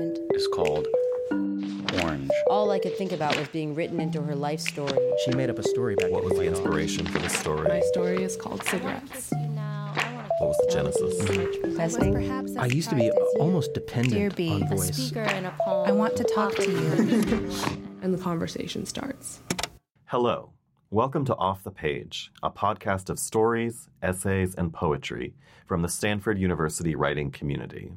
moment is called Orange. All I could think about was being written into her life story. She made up a story back What was the inspiration for the story? My story is called Cigarettes. What was the genesis? Testing. I used to be almost dependent Dear B, on a voice. I want to talk to you. And the conversation starts. Hello. Welcome to Off the Page, a podcast of stories, essays, and poetry from the Stanford University writing community.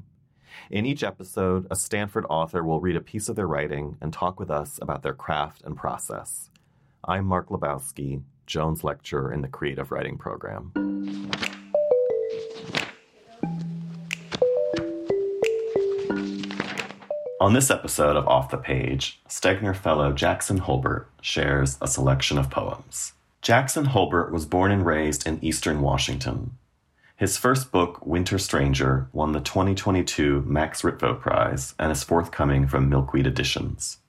In each episode, a Stanford author will read a piece of their writing and talk with us about their craft and process. I'm Mark Lebowski, Jones Lecturer in the Creative Writing Program. On this episode of Off the Page, Stegner Fellow Jackson Holbert shares a selection of poems. Jackson Holbert was born and raised in eastern Washington. His first book, Winter Stranger, won the 2022 Max Ritvo Prize and is forthcoming from Milkweed Editions.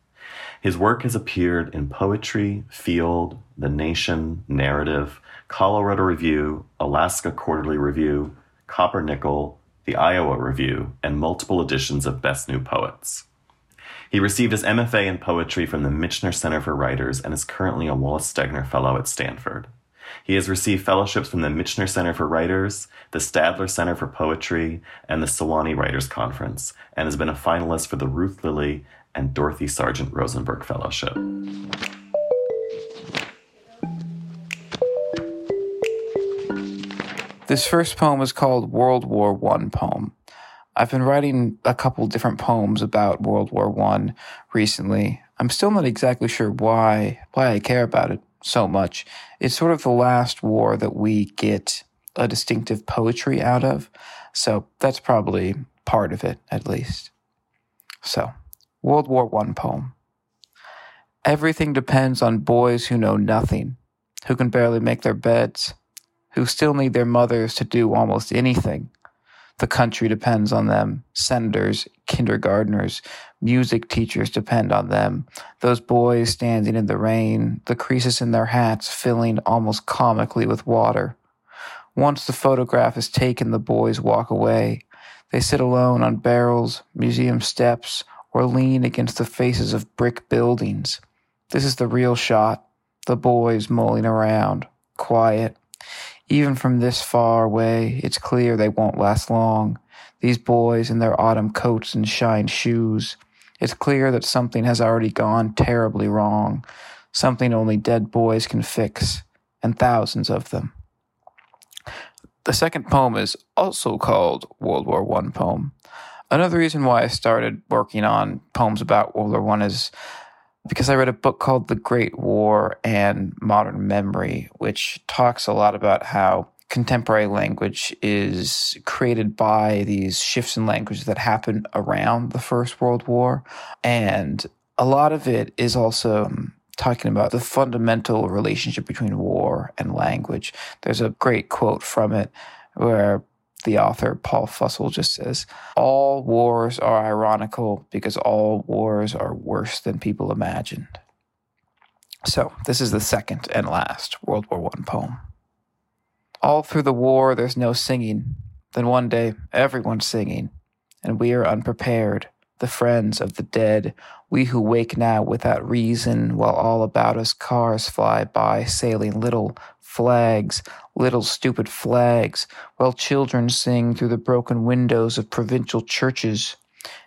His work has appeared in Poetry, Field, The Nation, Narrative, Colorado Review, Alaska Quarterly Review, Copper Nickel, the Iowa Review, and multiple editions of Best New Poets. He received his MFA in poetry from the Michener Center for Writers and is currently a Wallace Stegner Fellow at Stanford. He has received fellowships from the Michener Center for Writers, the Stadler Center for Poetry, and the Sewanee Writers Conference, and has been a finalist for the Ruth Lilly and Dorothy Sargent Rosenberg Fellowship. This first poem is called World War One poem. I've been writing a couple different poems about World War One recently. I'm still not exactly sure why why I care about it so much. It's sort of the last war that we get a distinctive poetry out of, so that's probably part of it at least. So, World War One poem. Everything depends on boys who know nothing, who can barely make their beds, who still need their mothers to do almost anything. The country depends on them. Senators, kindergartners, music teachers depend on them. Those boys standing in the rain, the creases in their hats filling almost comically with water. Once the photograph is taken, the boys walk away. They sit alone on barrels, museum steps, or lean against the faces of brick buildings. This is the real shot. The boys mulling around, quiet, even from this far away, it's clear they won't last long. These boys in their autumn coats and shined shoes. It's clear that something has already gone terribly wrong, something only dead boys can fix, and thousands of them. The second poem is also called World War One poem. Another reason why I started working on poems about World War One is because I read a book called The Great War and Modern Memory, which talks a lot about how contemporary language is created by these shifts in language that happen around the First World War. And a lot of it is also um, talking about the fundamental relationship between war and language. There's a great quote from it where the author, Paul Fussell, just says, All wars are ironical because all wars are worse than people imagined. So, this is the second and last World War I poem. All through the war, there's no singing. Then one day, everyone's singing, and we are unprepared, the friends of the dead, we who wake now without reason, while all about us cars fly by, sailing little flags, little stupid flags, while children sing through the broken windows of provincial churches.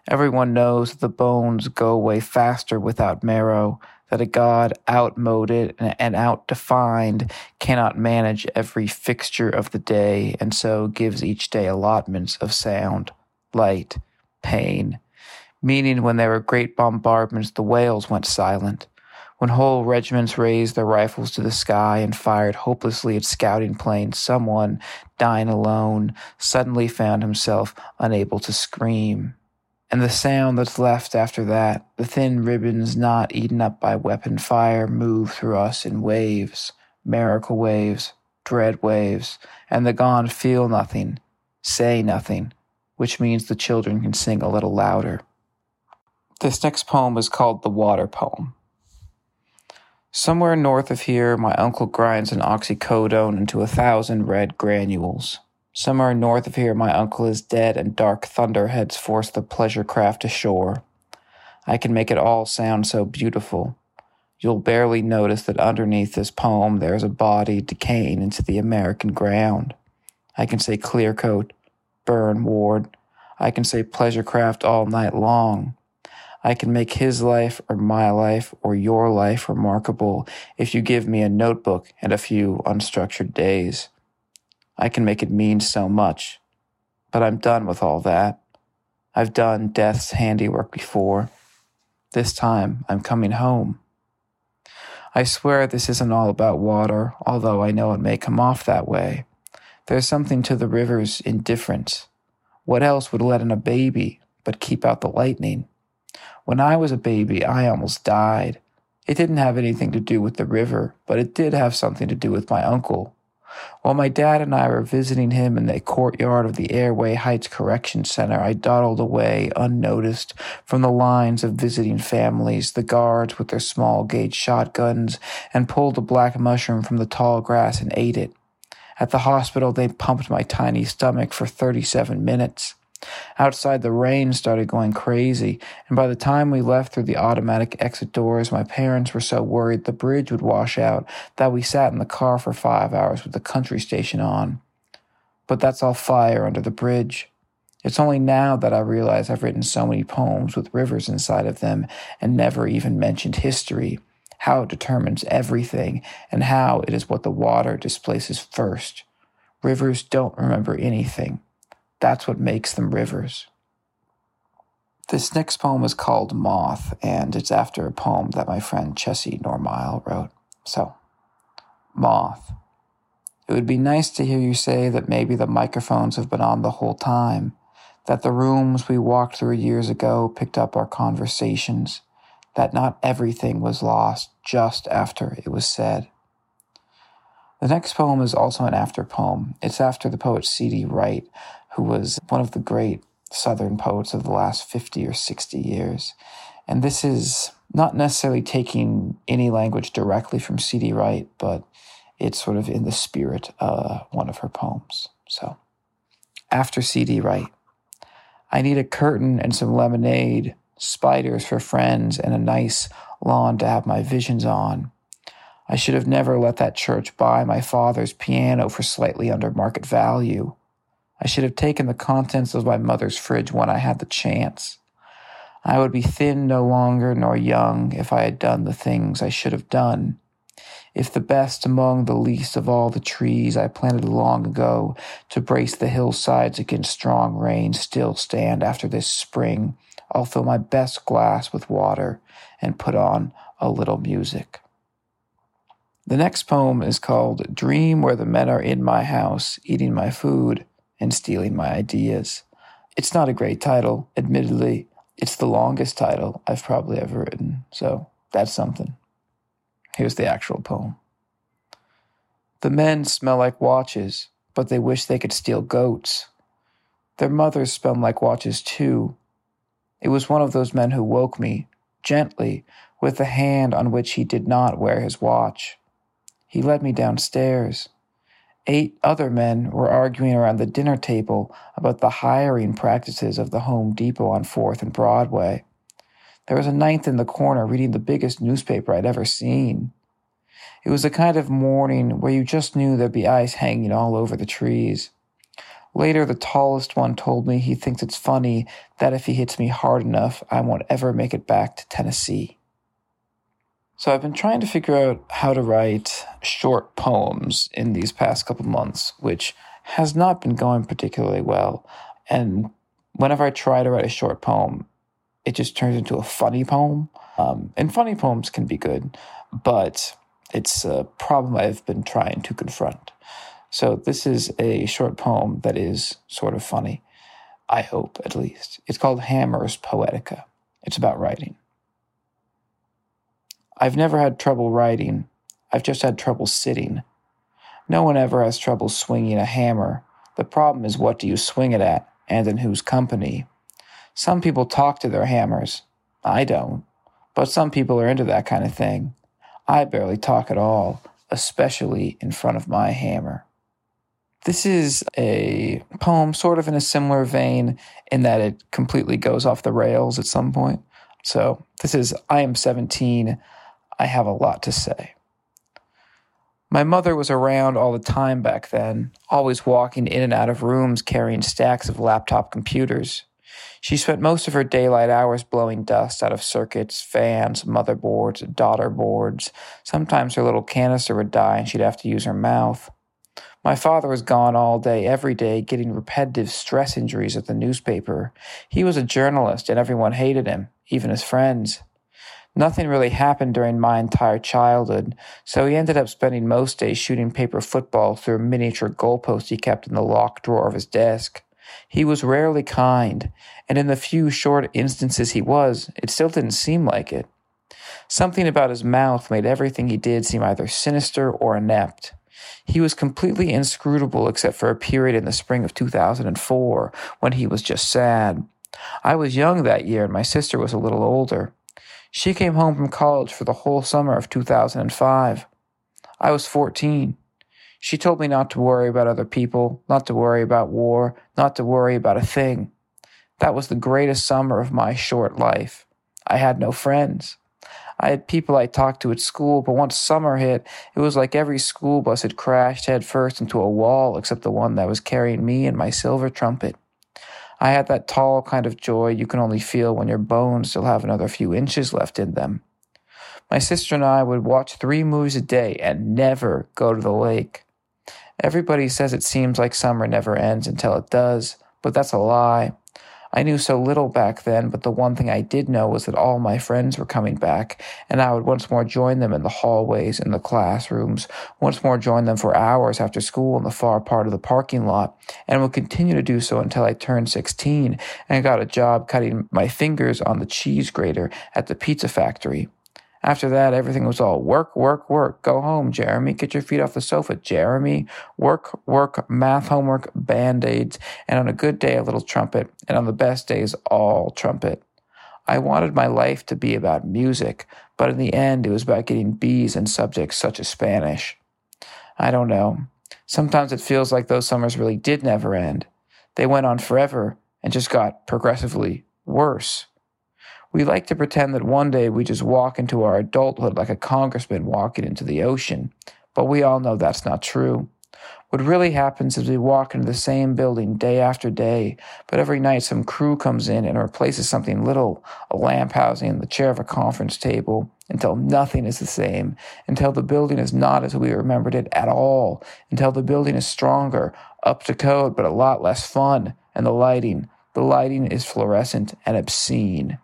Everyone knows that the bones go away faster without marrow, that a God outmoded and outdefined cannot manage every fixture of the day, and so gives each day allotments of sound, light, pain. Meaning, when there were great bombardments, the whales went silent when whole regiments raised their rifles to the sky and fired hopelessly at scouting planes, someone, dying alone, suddenly found himself unable to scream. And the sound that's left after that, the thin ribbons not eaten up by weapon fire, move through us in waves, miracle waves, dread waves, and the gone feel nothing, say nothing, which means the children can sing a little louder. This next poem is called The Water Poem. Somewhere north of here, my uncle grinds an oxycodone into a thousand red granules. Somewhere north of here, my uncle is dead, and dark thunderheads force the pleasure craft ashore. I can make it all sound so beautiful. You'll barely notice that underneath this poem there is a body decaying into the American ground. I can say clear coat, burn ward. I can say pleasure craft all night long. I can make his life or my life or your life remarkable if you give me a notebook and a few unstructured days. I can make it mean so much. But I'm done with all that. I've done death's handiwork before. This time I'm coming home. I swear this isn't all about water, although I know it may come off that way. There's something to the river's indifference. What else would let in a baby but keep out the lightning? When I was a baby, I almost died. It didn't have anything to do with the river, but it did have something to do with my uncle. While my dad and I were visiting him in the courtyard of the Airway Heights Correction Center, I dawdled away unnoticed from the lines of visiting families, the guards with their small gauge shotguns, and pulled a black mushroom from the tall grass and ate it. At the hospital, they pumped my tiny stomach for 37 minutes. Outside, the rain started going crazy, and by the time we left through the automatic exit doors, my parents were so worried the bridge would wash out that we sat in the car for five hours with the country station on. But that's all fire under the bridge. It's only now that I realize I've written so many poems with rivers inside of them and never even mentioned history, how it determines everything, and how it is what the water displaces first. Rivers don't remember anything. That's what makes them rivers. This next poem is called Moth, and it's after a poem that my friend Chessy Normile wrote. So, Moth. It would be nice to hear you say that maybe the microphones have been on the whole time, that the rooms we walked through years ago picked up our conversations, that not everything was lost just after it was said. The next poem is also an after poem. It's after the poet C.D. Wright, who was one of the great Southern poets of the last 50 or 60 years. And this is not necessarily taking any language directly from C.D. Wright, but it's sort of in the spirit of one of her poems. So, after C.D. Wright, I need a curtain and some lemonade, spiders for friends, and a nice lawn to have my visions on. I should have never let that church buy my father's piano for slightly under market value. I should have taken the contents of my mother's fridge when I had the chance. I would be thin no longer nor young if I had done the things I should have done. If the best among the least of all the trees I planted long ago to brace the hillsides against strong rain still stand after this spring, I'll fill my best glass with water and put on a little music. The next poem is called Dream Where the Men Are in My House, Eating My Food and stealing my ideas. It's not a great title, admittedly. It's the longest title I've probably ever written, so that's something. Here's the actual poem. The men smell like watches, but they wish they could steal goats. Their mothers smell like watches too. It was one of those men who woke me, gently, with the hand on which he did not wear his watch. He led me downstairs. Eight other men were arguing around the dinner table about the hiring practices of the Home Depot on 4th and Broadway. There was a ninth in the corner reading the biggest newspaper I'd ever seen. It was a kind of morning where you just knew there'd be ice hanging all over the trees. Later, the tallest one told me he thinks it's funny that if he hits me hard enough, I won't ever make it back to Tennessee. So I've been trying to figure out how to write short poems in these past couple months, which has not been going particularly well. And whenever I try to write a short poem, it just turns into a funny poem. Um, and funny poems can be good, but it's a problem I've been trying to confront. So this is a short poem that is sort of funny. I hope, at least. It's called Hammer's Poetica. It's about writing. I've never had trouble writing. I've just had trouble sitting. No one ever has trouble swinging a hammer. The problem is what do you swing it at and in whose company? Some people talk to their hammers. I don't. But some people are into that kind of thing. I barely talk at all, especially in front of my hammer. This is a poem sort of in a similar vein in that it completely goes off the rails at some point. So this is I am 17. I have a lot to say. My mother was around all the time back then, always walking in and out of rooms carrying stacks of laptop computers. She spent most of her daylight hours blowing dust out of circuits, fans, motherboards, daughter boards. Sometimes her little canister would die and she'd have to use her mouth. My father was gone all day, every day, getting repetitive stress injuries at the newspaper. He was a journalist and everyone hated him, even his friends. Nothing really happened during my entire childhood, so he ended up spending most days shooting paper football through a miniature goalpost he kept in the locked drawer of his desk. He was rarely kind, and in the few short instances he was, it still didn't seem like it. Something about his mouth made everything he did seem either sinister or inept. He was completely inscrutable except for a period in the spring of 2004 when he was just sad. I was young that year and my sister was a little older. She came home from college for the whole summer of 2005. I was 14. She told me not to worry about other people, not to worry about war, not to worry about a thing. That was the greatest summer of my short life. I had no friends. I had people I talked to at school, but once summer hit, it was like every school bus had crashed headfirst into a wall except the one that was carrying me and my silver trumpet. I had that tall kind of joy you can only feel when your bones still have another few inches left in them. My sister and I would watch three movies a day and never go to the lake. Everybody says it seems like summer never ends until it does, but that's a lie. I knew so little back then, but the one thing I did know was that all my friends were coming back, and I would once more join them in the hallways, in the classrooms, once more join them for hours after school in the far part of the parking lot, and would continue to do so until I turned 16 and got a job cutting my fingers on the cheese grater at the pizza factory. After that, everything was all work, work, work. Go home, Jeremy. Get your feet off the sofa, Jeremy. Work, work, math homework, band aids, and on a good day, a little trumpet, and on the best days, all trumpet. I wanted my life to be about music, but in the end, it was about getting B's in subjects such as Spanish. I don't know. Sometimes it feels like those summers really did never end. They went on forever and just got progressively worse. We like to pretend that one day we just walk into our adulthood like a congressman walking into the ocean, but we all know that's not true. What really happens is we walk into the same building day after day, but every night some crew comes in and replaces something little, a lamp housing, the chair of a conference table, until nothing is the same, until the building is not as we remembered it at all, until the building is stronger, up to code, but a lot less fun, and the lighting, the lighting is fluorescent and obscene.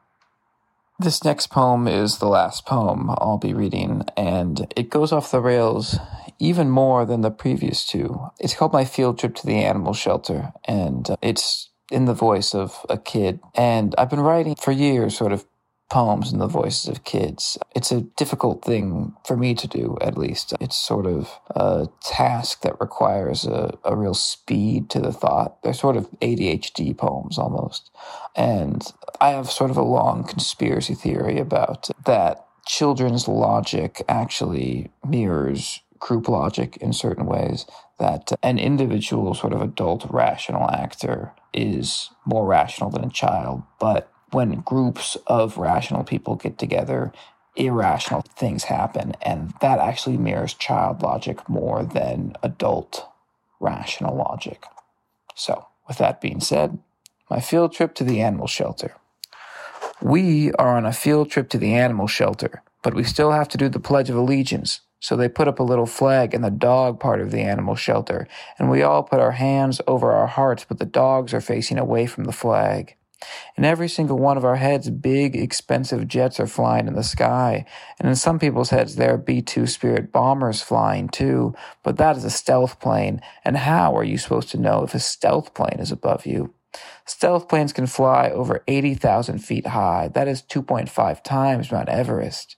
This next poem is the last poem I'll be reading, and it goes off the rails even more than the previous two. It's called My Field Trip to the Animal Shelter, and uh, it's in the voice of a kid. And I've been writing for years, sort of poems in the voices of kids. It's a difficult thing for me to do, at least. It's sort of a task that requires a, a real speed to the thought. They're sort of ADHD poems almost. And I have sort of a long conspiracy theory about that children's logic actually mirrors group logic in certain ways that an individual sort of adult rational actor is more rational than a child but when groups of rational people get together, irrational things happen. And that actually mirrors child logic more than adult rational logic. So, with that being said, my field trip to the animal shelter. We are on a field trip to the animal shelter, but we still have to do the Pledge of Allegiance. So they put up a little flag in the dog part of the animal shelter, and we all put our hands over our hearts, but the dogs are facing away from the flag. In every single one of our heads, big, expensive jets are flying in the sky. And in some people's heads, there are B 2 Spirit bombers flying too. But that is a stealth plane. And how are you supposed to know if a stealth plane is above you? Stealth planes can fly over 80,000 feet high. That is 2.5 times Mount Everest.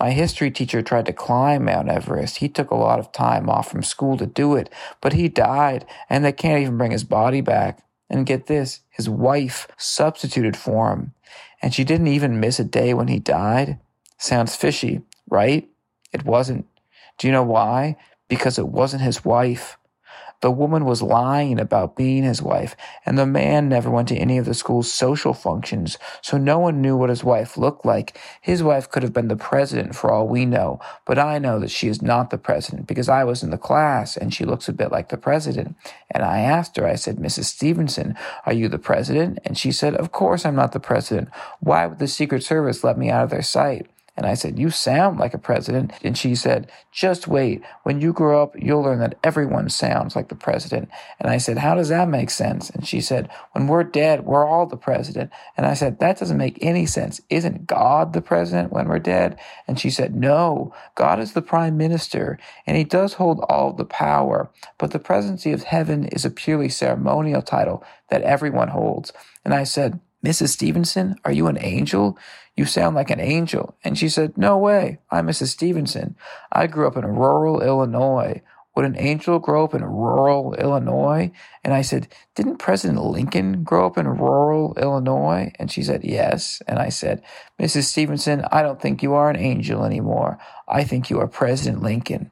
My history teacher tried to climb Mount Everest. He took a lot of time off from school to do it, but he died, and they can't even bring his body back. And get this, his wife substituted for him, and she didn't even miss a day when he died. Sounds fishy, right? It wasn't. Do you know why? Because it wasn't his wife. The woman was lying about being his wife, and the man never went to any of the school's social functions, so no one knew what his wife looked like. His wife could have been the president for all we know, but I know that she is not the president because I was in the class and she looks a bit like the president. And I asked her, I said, Mrs. Stevenson, are you the president? And she said, Of course I'm not the president. Why would the Secret Service let me out of their sight? And I said, You sound like a president. And she said, Just wait. When you grow up, you'll learn that everyone sounds like the president. And I said, How does that make sense? And she said, When we're dead, we're all the president. And I said, That doesn't make any sense. Isn't God the president when we're dead? And she said, No, God is the prime minister, and he does hold all the power. But the presidency of heaven is a purely ceremonial title that everyone holds. And I said, Mrs. Stevenson, are you an angel? You sound like an angel. And she said, No way. I'm Mrs. Stevenson. I grew up in rural Illinois. Would an angel grow up in rural Illinois? And I said, Didn't President Lincoln grow up in rural Illinois? And she said, Yes. And I said, Mrs. Stevenson, I don't think you are an angel anymore. I think you are President Lincoln.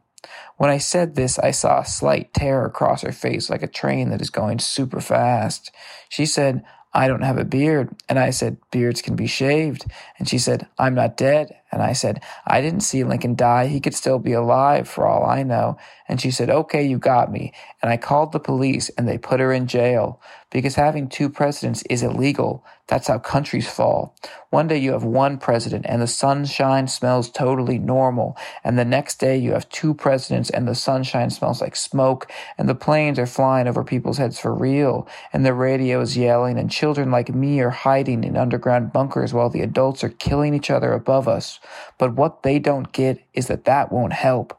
When I said this, I saw a slight tear across her face like a train that is going super fast. She said, I don't have a beard. And I said, Beards can be shaved. And she said, I'm not dead. And I said, I didn't see Lincoln die. He could still be alive for all I know. And she said, Okay, you got me. And I called the police and they put her in jail because having two presidents is illegal. That's how countries fall. One day you have one president and the sunshine smells totally normal. And the next day you have two presidents and the sunshine smells like smoke and the planes are flying over people's heads for real. And the radio is yelling and children like me are hiding in underground bunkers while the adults are killing each other above us. But what they don't get is that that won't help.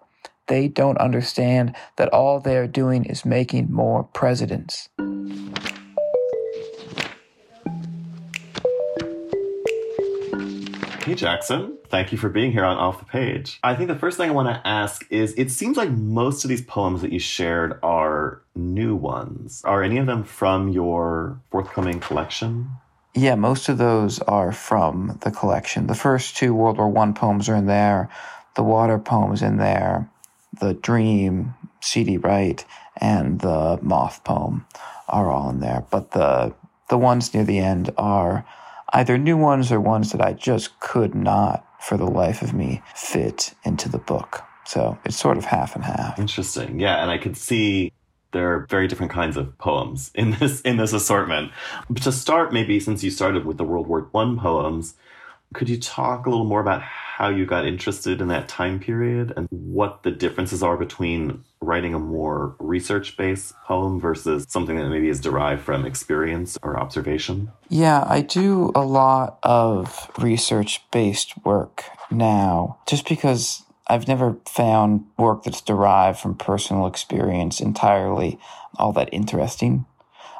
They don't understand that all they are doing is making more presidents. Hey, Jackson. Thank you for being here on Off the Page. I think the first thing I want to ask is it seems like most of these poems that you shared are new ones. Are any of them from your forthcoming collection? Yeah, most of those are from the collection. The first two World War One poems are in there, the water poems in there, the dream, C.D. Wright, and the moth poem are all in there. But the the ones near the end are either new ones or ones that I just could not, for the life of me, fit into the book. So it's sort of half and half. Interesting. Yeah, and I could see there are very different kinds of poems in this in this assortment. But to start, maybe since you started with the World War One poems, could you talk a little more about how you got interested in that time period and what the differences are between writing a more research based poem versus something that maybe is derived from experience or observation? Yeah, I do a lot of research based work now just because I've never found work that's derived from personal experience entirely all that interesting.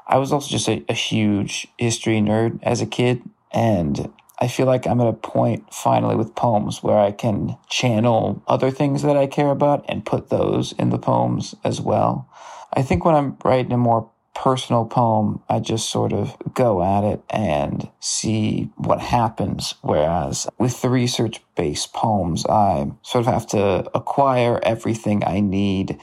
I was also just a, a huge history nerd as a kid, and I feel like I'm at a point finally with poems where I can channel other things that I care about and put those in the poems as well. I think when I'm writing a more personal poem, I just sort of go at it and see what happens. Whereas with the research based poems, I sort of have to acquire everything I need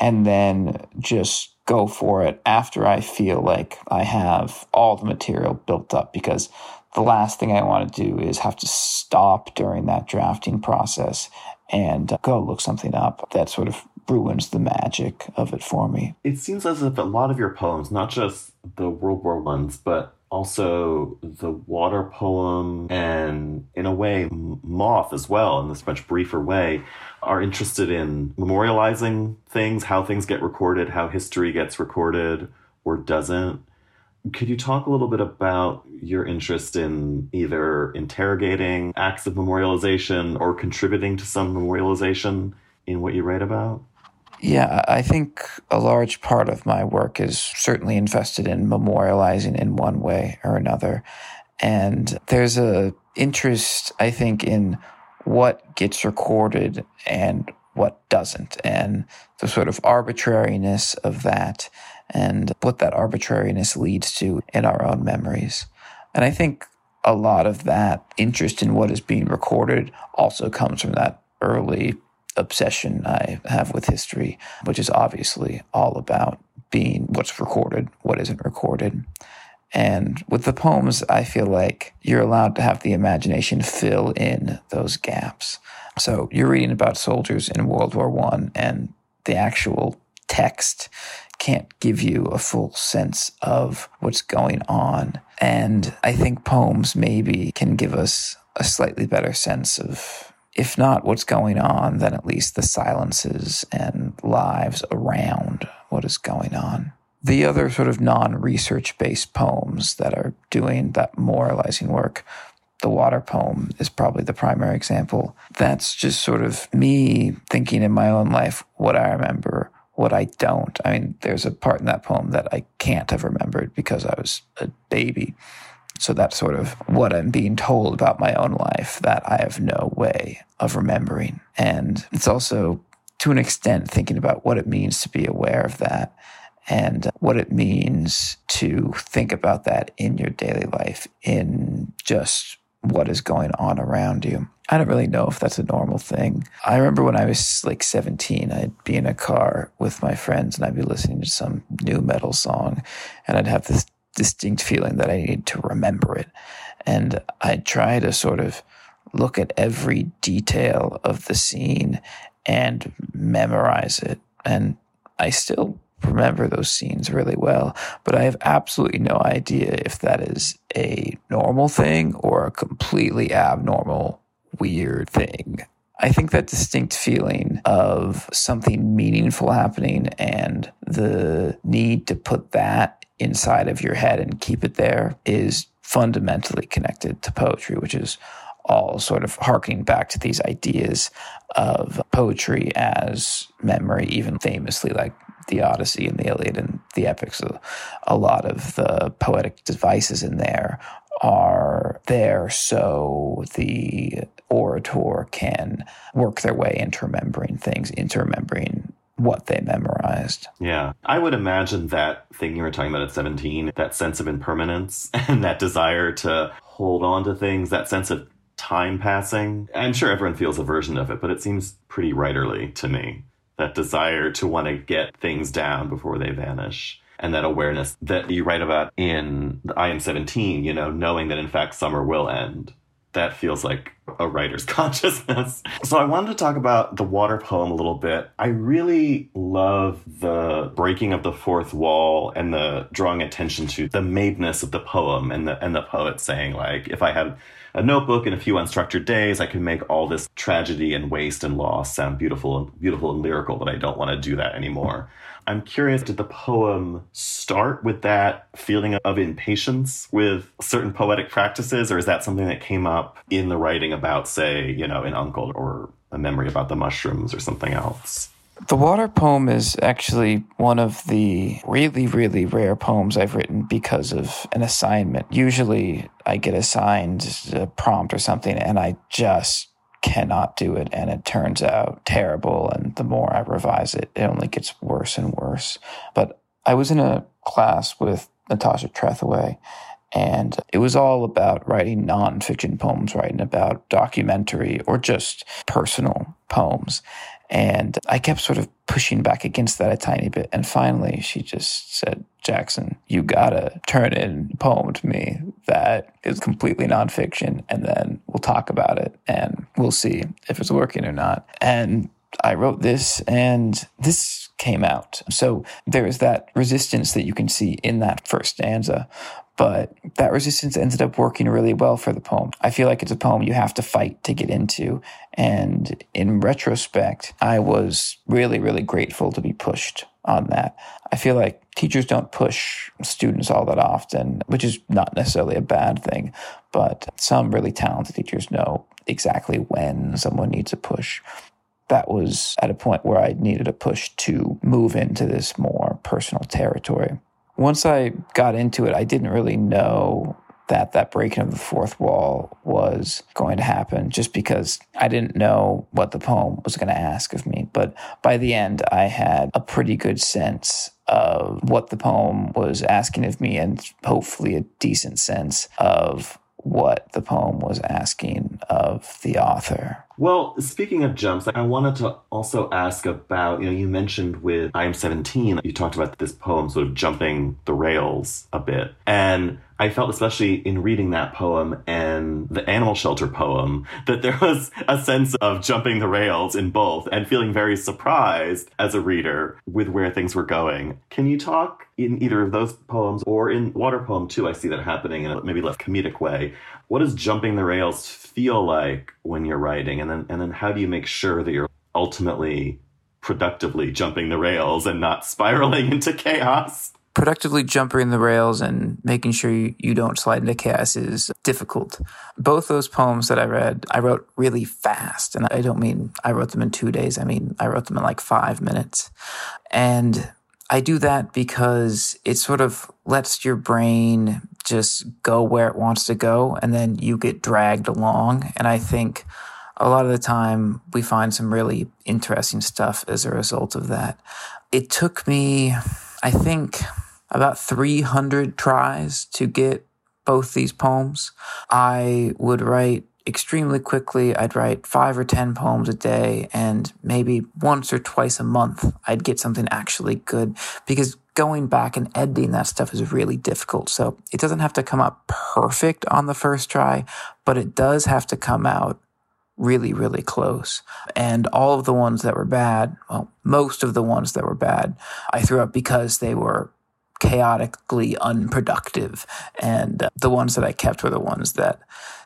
and then just go for it after I feel like I have all the material built up because the last thing I want to do is have to stop during that drafting process and go look something up. That sort of ruins the magic of it for me. It seems as if a lot of your poems, not just the World War ones, but also the water poem and in a way moth as well in this much briefer way are interested in memorializing things how things get recorded how history gets recorded or doesn't could you talk a little bit about your interest in either interrogating acts of memorialization or contributing to some memorialization in what you write about? Yeah, I think a large part of my work is certainly invested in memorializing in one way or another. And there's a interest, I think, in what gets recorded and what doesn't, and the sort of arbitrariness of that and what that arbitrariness leads to in our own memories. And I think a lot of that interest in what is being recorded also comes from that early obsession I have with history, which is obviously all about being what's recorded, what isn't recorded. And with the poems, I feel like you're allowed to have the imagination fill in those gaps. So you're reading about soldiers in World War One, and the actual text can't give you a full sense of what's going on. And I think poems maybe can give us a slightly better sense of, if not what's going on, then at least the silences and lives around what is going on. The other sort of non research based poems that are doing that moralizing work the water poem is probably the primary example. That's just sort of me thinking in my own life what I remember, what I don't. I mean, there's a part in that poem that I can't have remembered because I was a baby. So that's sort of what I'm being told about my own life that I have no way of remembering. And it's also, to an extent, thinking about what it means to be aware of that and what it means to think about that in your daily life, in just what is going on around you. I don't really know if that's a normal thing. I remember when I was like 17, I'd be in a car with my friends and I'd be listening to some new metal song and I'd have this distinct feeling that I needed to remember it. And I'd try to sort of look at every detail of the scene and memorize it. And I still remember those scenes really well, but I have absolutely no idea if that is a normal thing or a completely abnormal, weird thing. I think that distinct feeling of something meaningful happening and the need to put that inside of your head and keep it there is fundamentally connected to poetry, which is all sort of harkening back to these ideas of poetry as memory, even famously like the Odyssey and the Iliad and the epics. A lot of the poetic devices in there are there so the orator can work their way into remembering things, into remembering what they memorized. Yeah. I would imagine that thing you were talking about at 17, that sense of impermanence and that desire to hold on to things, that sense of time passing. I'm sure everyone feels a version of it, but it seems pretty writerly to me that desire to want to get things down before they vanish and that awareness that you write about in I Am 17, you know, knowing that in fact summer will end. That feels like a writer's consciousness. So I wanted to talk about the water poem a little bit. I really love the breaking of the fourth wall and the drawing attention to the madeness of the poem and the and the poet saying like if I had a notebook and a few unstructured days, I can make all this tragedy and waste and loss sound beautiful and beautiful and lyrical, but I don't want to do that anymore. I'm curious, did the poem start with that feeling of impatience with certain poetic practices, or is that something that came up in the writing about, say, you know, an uncle or a memory about the mushrooms or something else? The water poem is actually one of the really, really rare poems I've written because of an assignment. Usually I get assigned a prompt or something and I just cannot do it and it turns out terrible. And the more I revise it, it only gets worse and worse. But I was in a class with Natasha Trethewey and it was all about writing nonfiction poems, writing about documentary or just personal poems. And I kept sort of pushing back against that a tiny bit. And finally, she just said, Jackson, you gotta turn in a poem to me that is completely nonfiction, and then we'll talk about it and we'll see if it's working or not. And I wrote this, and this came out. So there is that resistance that you can see in that first stanza but that resistance ended up working really well for the poem. I feel like it's a poem you have to fight to get into. And in retrospect, I was really, really grateful to be pushed on that. I feel like teachers don't push students all that often, which is not necessarily a bad thing, but some really talented teachers know exactly when someone needs a push. That was at a point where I needed a push to move into this more personal territory once I got into it, I didn't really know that that breaking of the fourth wall was going to happen just because I didn't know what the poem was going to ask of me. But by the end, I had a pretty good sense of what the poem was asking of me and hopefully a decent sense of what the poem was asking of the author. Well, speaking of jumps, I wanted to also ask about, you know, you mentioned with I Am 17, you talked about this poem sort of jumping the rails a bit. And I felt, especially in reading that poem and the animal shelter poem, that there was a sense of jumping the rails in both and feeling very surprised as a reader with where things were going. Can you talk in either of those poems or in Water Poem too? I see that happening in a maybe less comedic way. What does jumping the rails feel like when you're writing? And then, and then how do you make sure that you're ultimately productively jumping the rails and not spiraling into chaos? productively jumping the rails and making sure you, you don't slide into chaos is difficult. Both those poems that I read, I wrote really fast. And I don't mean I wrote them in two days. I mean, I wrote them in like five minutes. And I do that because it sort of lets your brain just go where it wants to go and then you get dragged along. And I think a lot of the time we find some really interesting stuff as a result of that. It took me, I think, about 300 tries to get both these poems. I would write extremely quickly. I'd write five or 10 poems a day, and maybe once or twice a month, I'd get something actually good because going back and editing that stuff is really difficult. So it doesn't have to come out perfect on the first try, but it does have to come out really, really close. And all of the ones that were bad, well, most of the ones that were bad, I threw up because they were chaotically unproductive. And uh, the ones that I kept were the ones that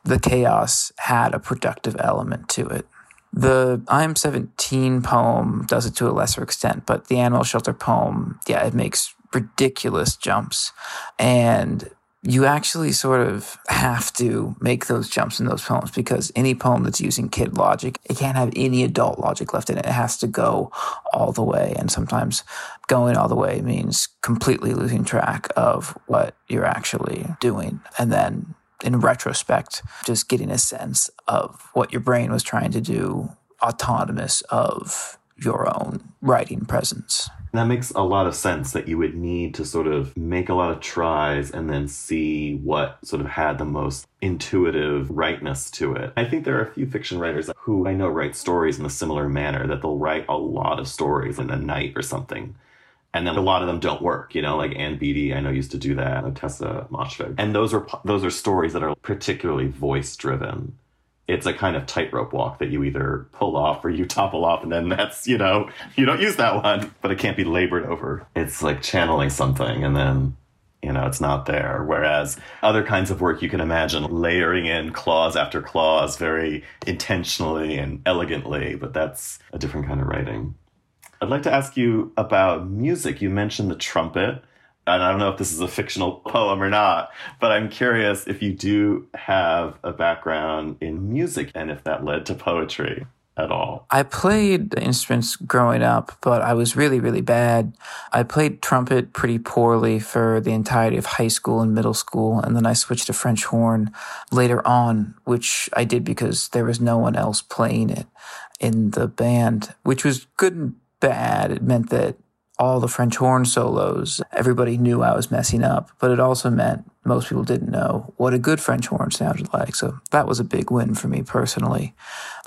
the chaos had a productive element to it. The I Am 17 poem does it to a lesser extent, but the Animal Shelter poem, yeah, it makes ridiculous jumps. And you actually sort of have to make those jumps in those poems because any poem that's using kid logic, it can't have any adult logic left in it. It has to go all the way. And sometimes going all the way means completely losing track of what you're actually doing. And then in retrospect, just getting a sense of what your brain was trying to do autonomous of your own writing presence. That makes a lot of sense that you would need to sort of make a lot of tries and then see what sort of had the most intuitive rightness to it. I think there are a few fiction writers who I know write stories in a similar manner, that they'll write a lot of stories in a night or something. And then a lot of them don't work, you know, like Ann Beattie, I know used to do that, Ottessa Moshfegh. And those are those are stories that are particularly voice driven it's a kind of tightrope walk that you either pull off or you topple off, and then that's, you know, you don't use that one, but it can't be labored over. It's like channeling something, and then, you know, it's not there. Whereas other kinds of work you can imagine layering in clause after clause very intentionally and elegantly, but that's a different kind of writing. I'd like to ask you about music. You mentioned the trumpet and I don't know if this is a fictional poem or not, but I'm curious if you do have a background in music and if that led to poetry at all. I played the instruments growing up, but I was really, really bad. I played trumpet pretty poorly for the entirety of high school and middle school, and then I switched to French horn later on, which I did because there was no one else playing it in the band, which was good bad. It meant that all the French horn solos, everybody knew I was messing up, but it also meant most people didn't know what a good French horn sounded like. So that was a big win for me personally.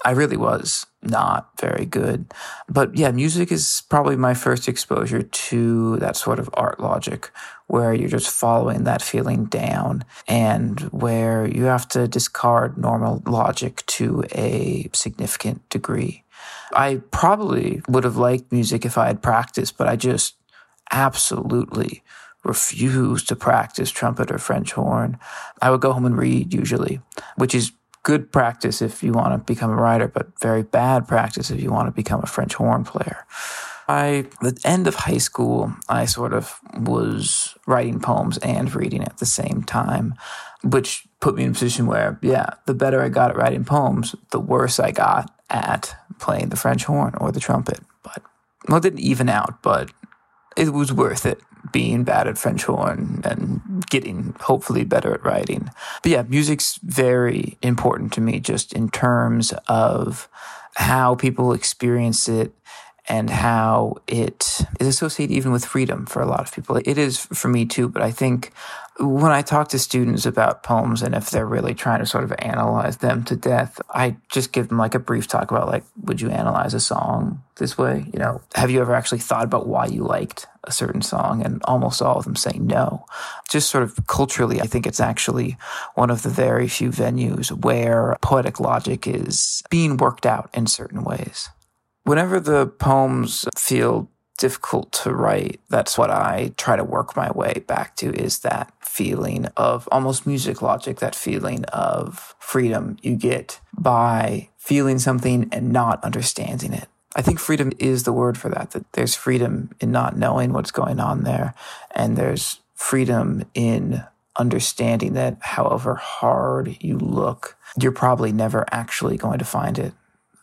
I really was not very good. But yeah, music is probably my first exposure to that sort of art logic where you're just following that feeling down and where you have to discard normal logic to a significant degree. I probably would have liked music if I had practiced, but I just absolutely refused to practice trumpet or French horn. I would go home and read usually, which is good practice if you want to become a writer, but very bad practice if you want to become a French horn player. By the end of high school, I sort of was writing poems and reading at the same time, which put me in a position where, yeah, the better I got at writing poems, the worse I got at playing the French horn or the trumpet. But, well, it didn't even out, but it was worth it being bad at French horn and getting hopefully better at writing. But yeah, music's very important to me just in terms of how people experience it and how it is associated even with freedom for a lot of people. It is for me too, but I think when I talk to students about poems and if they're really trying to sort of analyze them to death, I just give them like a brief talk about like, would you analyze a song this way? You know, have you ever actually thought about why you liked a certain song? And almost all of them say no. Just sort of culturally, I think it's actually one of the very few venues where poetic logic is being worked out in certain ways. Whenever the poems feel difficult to write, that's what I try to work my way back to is that feeling of almost music logic, that feeling of freedom you get by feeling something and not understanding it. I think freedom is the word for that, that there's freedom in not knowing what's going on there. And there's freedom in understanding that however hard you look, you're probably never actually going to find it.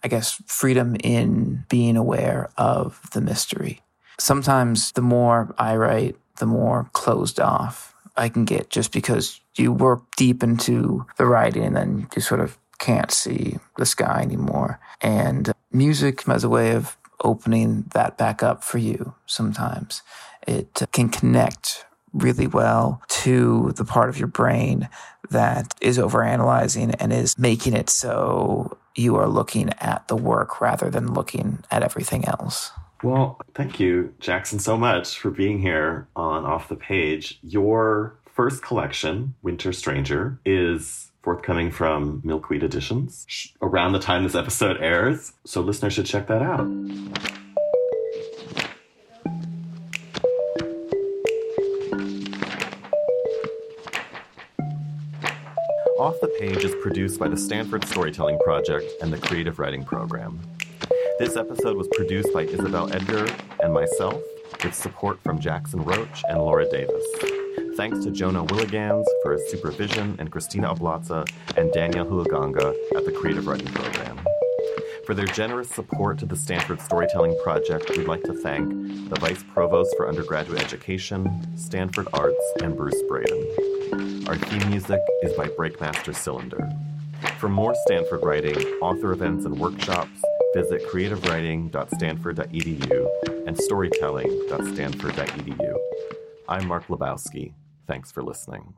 I guess freedom in being aware of the mystery. Sometimes the more I write, the more closed off I can get just because you work deep into the writing and then you sort of can't see the sky anymore. And uh, music as a way of opening that back up for you sometimes. It uh, can connect really well to the part of your brain that is overanalyzing and is making it so you are looking at the work rather than looking at everything else. Well, thank you, Jackson, so much for being here on Off the Page. Your first collection, Winter Stranger, is forthcoming from Milkweed Editions around the time this episode airs, so listeners should check that out. Off the Page is produced by the Stanford Storytelling Project and the Creative Writing Program. This episode was produced by Isabel Edgar and myself, with support from Jackson Roach and Laura Davis. Thanks to Jonah Willihnganz for his supervision and Christina Ablaza and Danielle Hulaganga at the Creative Writing Program. For their generous support to the Stanford Storytelling Project, we'd like to thank the Vice Provost for Undergraduate Education, Stanford Arts, and Bruce Braden. Our theme music is by Breakmaster Cylinder. For more Stanford writing, author events, and workshops, visit creativewriting.stanford.edu and storytelling.stanford.edu. I'm Mark Lebowski. Thanks for listening.